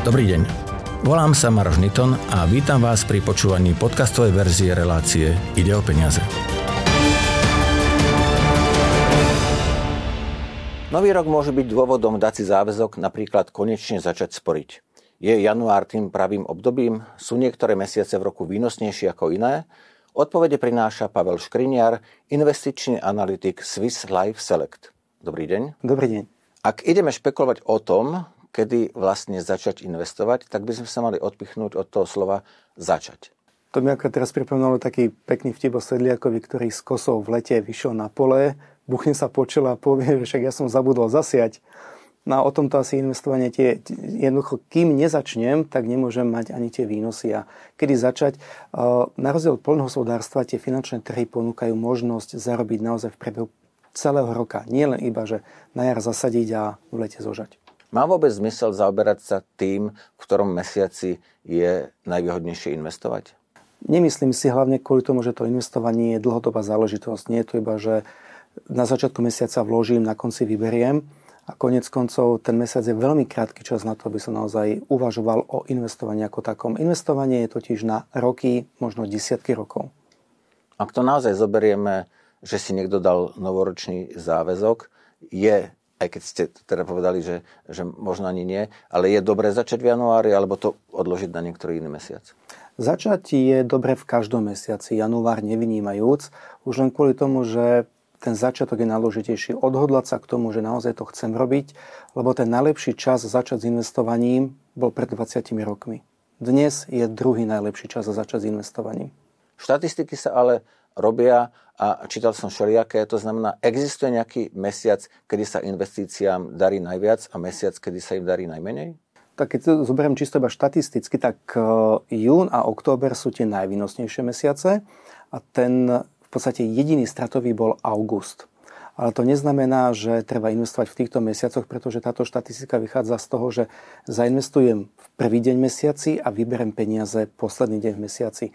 Dobrý deň. Volám sa Maroš Niton a vítam vás pri počúvaní podcastovej verzie relácie Ide o peniaze. Nový rok môže byť dôvodom dať si záväzok napríklad konečne začať sporiť. Je január tým pravým obdobím? Sú niektoré mesiace v roku výnosnejšie ako iné? Odpovede prináša Pavel Škriniar, investičný analytik Swiss Life Select. Dobrý deň. Dobrý deň. Ak ideme špekulovať o tom, kedy vlastne začať investovať, tak by sme sa mali odpichnúť od toho slova začať. To mi ako teraz pripomínalo taký pekný vtip o sedliakovi, ktorý s kosou v lete vyšiel na pole, buchne sa počela a povie, že však ja som zabudol zasiať. No a o tomto asi investovanie tie, jednoducho, kým nezačnem, tak nemôžem mať ani tie výnosy. A kedy začať? Na rozdiel od poľnohospodárstva tie finančné trhy ponúkajú možnosť zarobiť naozaj v priebehu celého roka. Nie len iba, že na jar zasadiť a v lete zožať. Má vôbec zmysel zaoberať sa tým, v ktorom mesiaci je najvýhodnejšie investovať? Nemyslím si hlavne kvôli tomu, že to investovanie je dlhodobá záležitosť. Nie je to iba, že na začiatku mesiaca vložím, na konci vyberiem. A konec koncov ten mesiac je veľmi krátky čas na to, aby som naozaj uvažoval o investovaní ako takom. Investovanie je totiž na roky, možno desiatky rokov. Ak to naozaj zoberieme, že si niekto dal novoročný záväzok, je aj keď ste teda povedali, že, že možno ani nie, ale je dobré začať v januári alebo to odložiť na niektorý iný mesiac? Začať je dobre v každom mesiaci, január nevynímajúc, už len kvôli tomu, že ten začiatok je najdôležitejší. Odhodlať sa k tomu, že naozaj to chcem robiť, lebo ten najlepší čas začať s investovaním bol pred 20 rokmi. Dnes je druhý najlepší čas začať s investovaním. Štatistiky sa ale robia a čítal som všelijaké, to znamená, existuje nejaký mesiac, kedy sa investíciám darí najviac a mesiac, kedy sa im darí najmenej? Tak keď to zoberiem čisto iba štatisticky, tak e, jún a október sú tie najvýnosnejšie mesiace a ten v podstate jediný stratový bol august. Ale to neznamená, že treba investovať v týchto mesiacoch, pretože táto štatistika vychádza z toho, že zainvestujem v prvý deň mesiaci a vyberem peniaze posledný deň v mesiaci.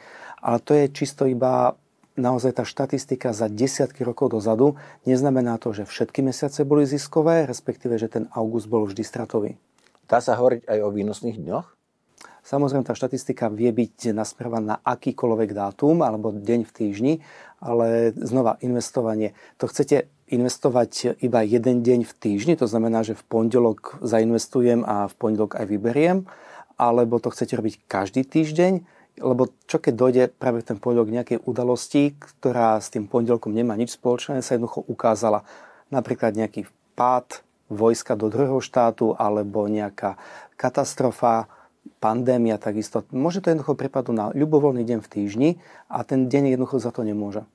Ale to je čisto iba naozaj tá štatistika za desiatky rokov dozadu neznamená to, že všetky mesiace boli ziskové, respektíve, že ten august bol vždy stratový. Dá sa hovoriť aj o výnosných dňoch? Samozrejme, tá štatistika vie byť nasmerovaná na akýkoľvek dátum alebo deň v týždni, ale znova investovanie. To chcete investovať iba jeden deň v týždni, to znamená, že v pondelok zainvestujem a v pondelok aj vyberiem, alebo to chcete robiť každý týždeň, lebo čo keď dojde práve ten pondelok nejakej udalosti, ktorá s tým pondelkom nemá nič spoločné, sa jednoducho ukázala napríklad nejaký pád vojska do druhého štátu alebo nejaká katastrofa, pandémia takisto. Môže to jednoducho prepadnúť na ľubovoľný deň v týždni a ten deň jednoducho za to nemôže.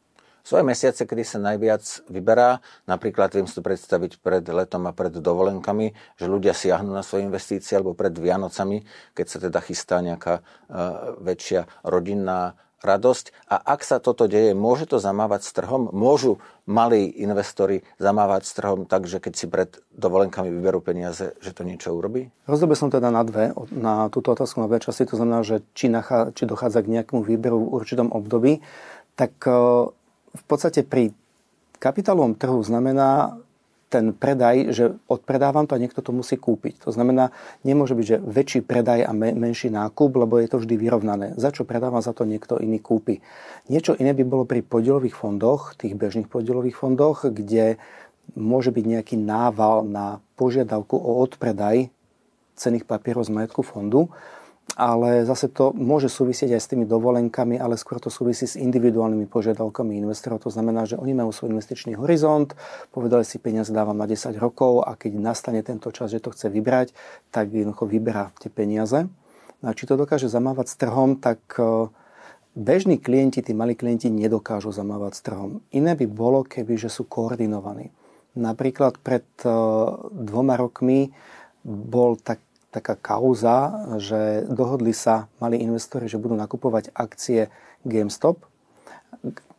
Svoje mesiace, kedy sa najviac vyberá, napríklad viem si to predstaviť pred letom a pred dovolenkami, že ľudia siahnu na svoje investície, alebo pred Vianocami, keď sa teda chystá nejaká uh, väčšia rodinná radosť. A ak sa toto deje, môže to zamávať s trhom? Môžu malí investori zamávať s trhom tak, že keď si pred dovolenkami vyberú peniaze, že to niečo urobí? Rozdobil som teda na dve, na túto otázku na dve časti. To znamená, že či, nachá, či dochádza k nejakému výberu v určitom období, tak uh, v podstate pri kapitálovom trhu znamená ten predaj, že odpredávam to a niekto to musí kúpiť. To znamená, nemôže byť, že väčší predaj a menší nákup, lebo je to vždy vyrovnané. Za čo predávam, za to niekto iný kúpi. Niečo iné by bolo pri podielových fondoch, tých bežných podielových fondoch, kde môže byť nejaký nával na požiadavku o odpredaj cených papierov z majetku fondu ale zase to môže súvisieť aj s tými dovolenkami, ale skôr to súvisí s individuálnymi požiadavkami investorov. To znamená, že oni majú svoj investičný horizont, povedali si, peniaze dávam na 10 rokov a keď nastane tento čas, že to chce vybrať, tak jednoducho vyberá tie peniaze. No a či to dokáže zamávať s trhom, tak e, bežní klienti, tí malí klienti nedokážu zamávať s trhom. Iné by bolo, keby že sú koordinovaní. Napríklad pred e, dvoma rokmi bol tak taká kauza, že dohodli sa mali investori, že budú nakupovať akcie GameStop.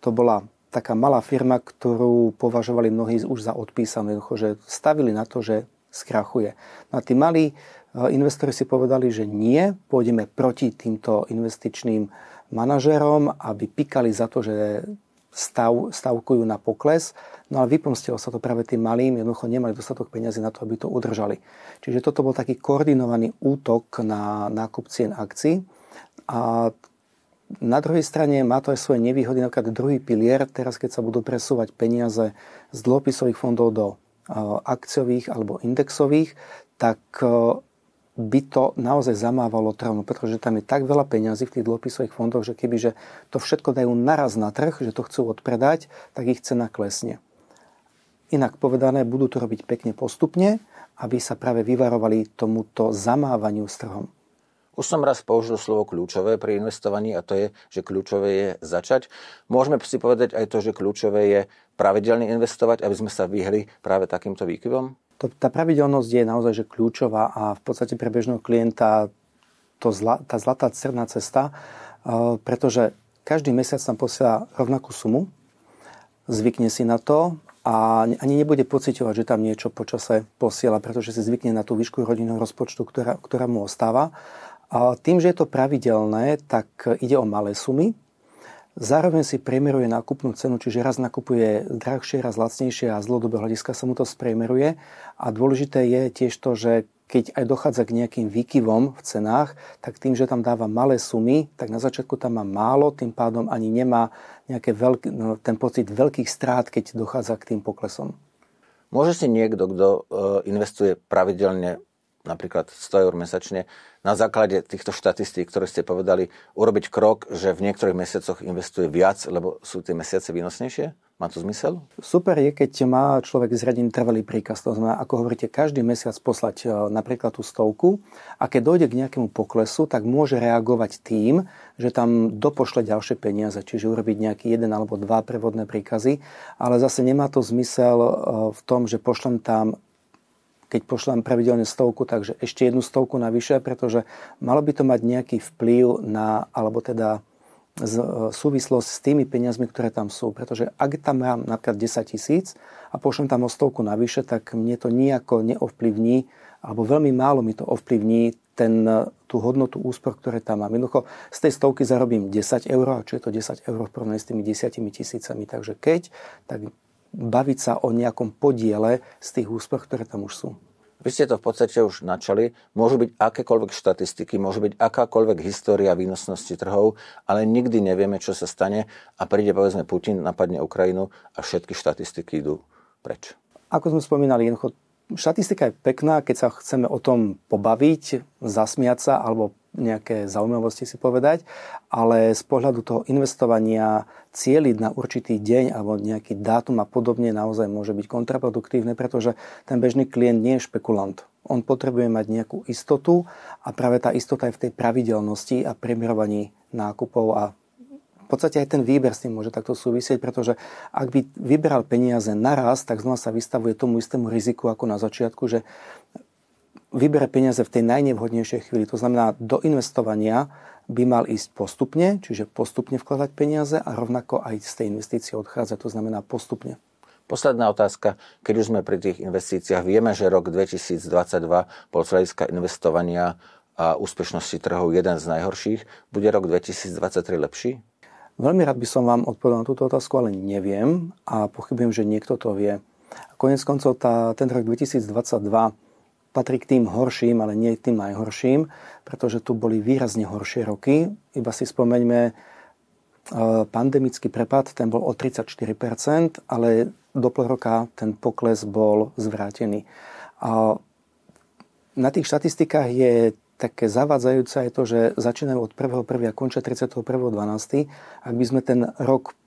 To bola taká malá firma, ktorú považovali mnohí už za odpísanú, že stavili na to, že skrachuje. No a tí malí e, investori si povedali, že nie, pôjdeme proti týmto investičným manažerom, aby pikali za to, že stav, stavkujú na pokles, no ale vypomstilo sa to práve tým malým, jednoducho nemali dostatok peniazy na to, aby to udržali. Čiže toto bol taký koordinovaný útok na nákup cien akcií. A na druhej strane má to aj svoje nevýhody, napríklad druhý pilier, teraz keď sa budú presúvať peniaze z dlhopisových fondov do akciových alebo indexových, tak by to naozaj zamávalo trhu, pretože tam je tak veľa peňazí v tých dlhopisových fondoch, že keby to všetko dajú naraz na trh, že to chcú odpredať, tak ich cena klesne. Inak povedané, budú to robiť pekne postupne, aby sa práve vyvarovali tomuto zamávaniu s trhom. Už som raz použil slovo kľúčové pri investovaní a to je, že kľúčové je začať. Môžeme si povedať aj to, že kľúčové je pravidelne investovať, aby sme sa vyhli práve takýmto výkyvom? To, tá pravidelnosť je naozaj že kľúčová a v podstate pre bežného klienta to zla, tá zlatá crná cesta, uh, pretože každý mesiac tam posiela rovnakú sumu, zvykne si na to a ani nebude pociťovať, že tam niečo počase posiela, pretože si zvykne na tú výšku rodinného rozpočtu, ktorá, ktorá mu ostáva. A tým, že je to pravidelné, tak ide o malé sumy, Zároveň si priemeruje nákupnú cenu, čiže raz nakupuje drahšie, raz lacnejšie a z dlhodobého hľadiska sa mu to spriemeruje. A dôležité je tiež to, že keď aj dochádza k nejakým výkyvom v cenách, tak tým, že tam dáva malé sumy, tak na začiatku tam má málo, tým pádom ani nemá nejaké veľký, no, ten pocit veľkých strát, keď dochádza k tým poklesom. Môže si niekto, kto e, investuje pravidelne napríklad 100 eur mesačne, na základe týchto štatistík, ktoré ste povedali, urobiť krok, že v niektorých mesiacoch investuje viac, lebo sú tie mesiace výnosnejšie? Má to zmysel? Super je, keď má človek zriadený trvalý príkaz. To znamená, ako hovoríte, každý mesiac poslať e, napríklad tú stovku a keď dojde k nejakému poklesu, tak môže reagovať tým, že tam dopošle ďalšie peniaze, čiže urobiť nejaký jeden alebo dva prevodné príkazy, ale zase nemá to zmysel e, v tom, že pošlem tam keď pošlem pravidelne stovku, takže ešte jednu stovku navyše, pretože malo by to mať nejaký vplyv na, alebo teda e, súvislosť s tými peniazmi, ktoré tam sú. Pretože ak tam mám napríklad 10 tisíc a pošlem tam o stovku navyše, tak mne to nejako neovplyvní, alebo veľmi málo mi to ovplyvní ten, e, tú hodnotu úspor, ktoré tam mám. Jednoducho z tej stovky zarobím 10 eur, a čo je to 10 eur v porovnaní s tými 10 tisícami. Takže keď, tak baviť sa o nejakom podiele z tých úspech, ktoré tam už sú. Vy ste to v podstate už načali. Môžu byť akékoľvek štatistiky, môže byť akákoľvek história výnosnosti trhov, ale nikdy nevieme, čo sa stane a príde povedzme Putin, napadne Ukrajinu a všetky štatistiky idú preč. Ako sme spomínali, štatistika je pekná, keď sa chceme o tom pobaviť, zasmiať sa alebo nejaké zaujímavosti si povedať, ale z pohľadu toho investovania cieliť na určitý deň alebo nejaký dátum a podobne naozaj môže byť kontraproduktívne, pretože ten bežný klient nie je špekulant. On potrebuje mať nejakú istotu a práve tá istota je v tej pravidelnosti a premierovaní nákupov a podstate aj ten výber s tým môže takto súvisieť, pretože ak by vyberal peniaze naraz, tak znova sa vystavuje tomu istému riziku ako na začiatku, že vybere peniaze v tej najnevhodnejšej chvíli. To znamená, do investovania by mal ísť postupne, čiže postupne vkladať peniaze a rovnako aj z tej investície odchádzať, to znamená postupne. Posledná otázka, keď už sme pri tých investíciách, vieme, že rok 2022 bol z hľadiska investovania a úspešnosti trhov jeden z najhorších. Bude rok 2023 lepší? Veľmi rád by som vám odpovedal na túto otázku, ale neviem a pochybujem, že niekto to vie. Konec koncov tá, ten rok 2022 patrí k tým horším, ale nie tým najhorším, pretože tu boli výrazne horšie roky. Iba si spomeňme e, pandemický prepad, ten bol o 34%, ale do pol roka ten pokles bol zvrátený. A na tých štatistikách je také zavádzajúce aj to, že začínajú od 1.1. a končia 31.12. Ak by sme ten rok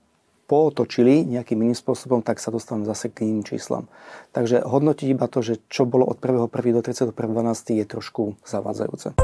pootočili nejakým iným spôsobom, tak sa dostaneme zase k iným číslam. Takže hodnotiť iba to, že čo bolo od 1.1. do 31.12. je trošku zavádzajúce.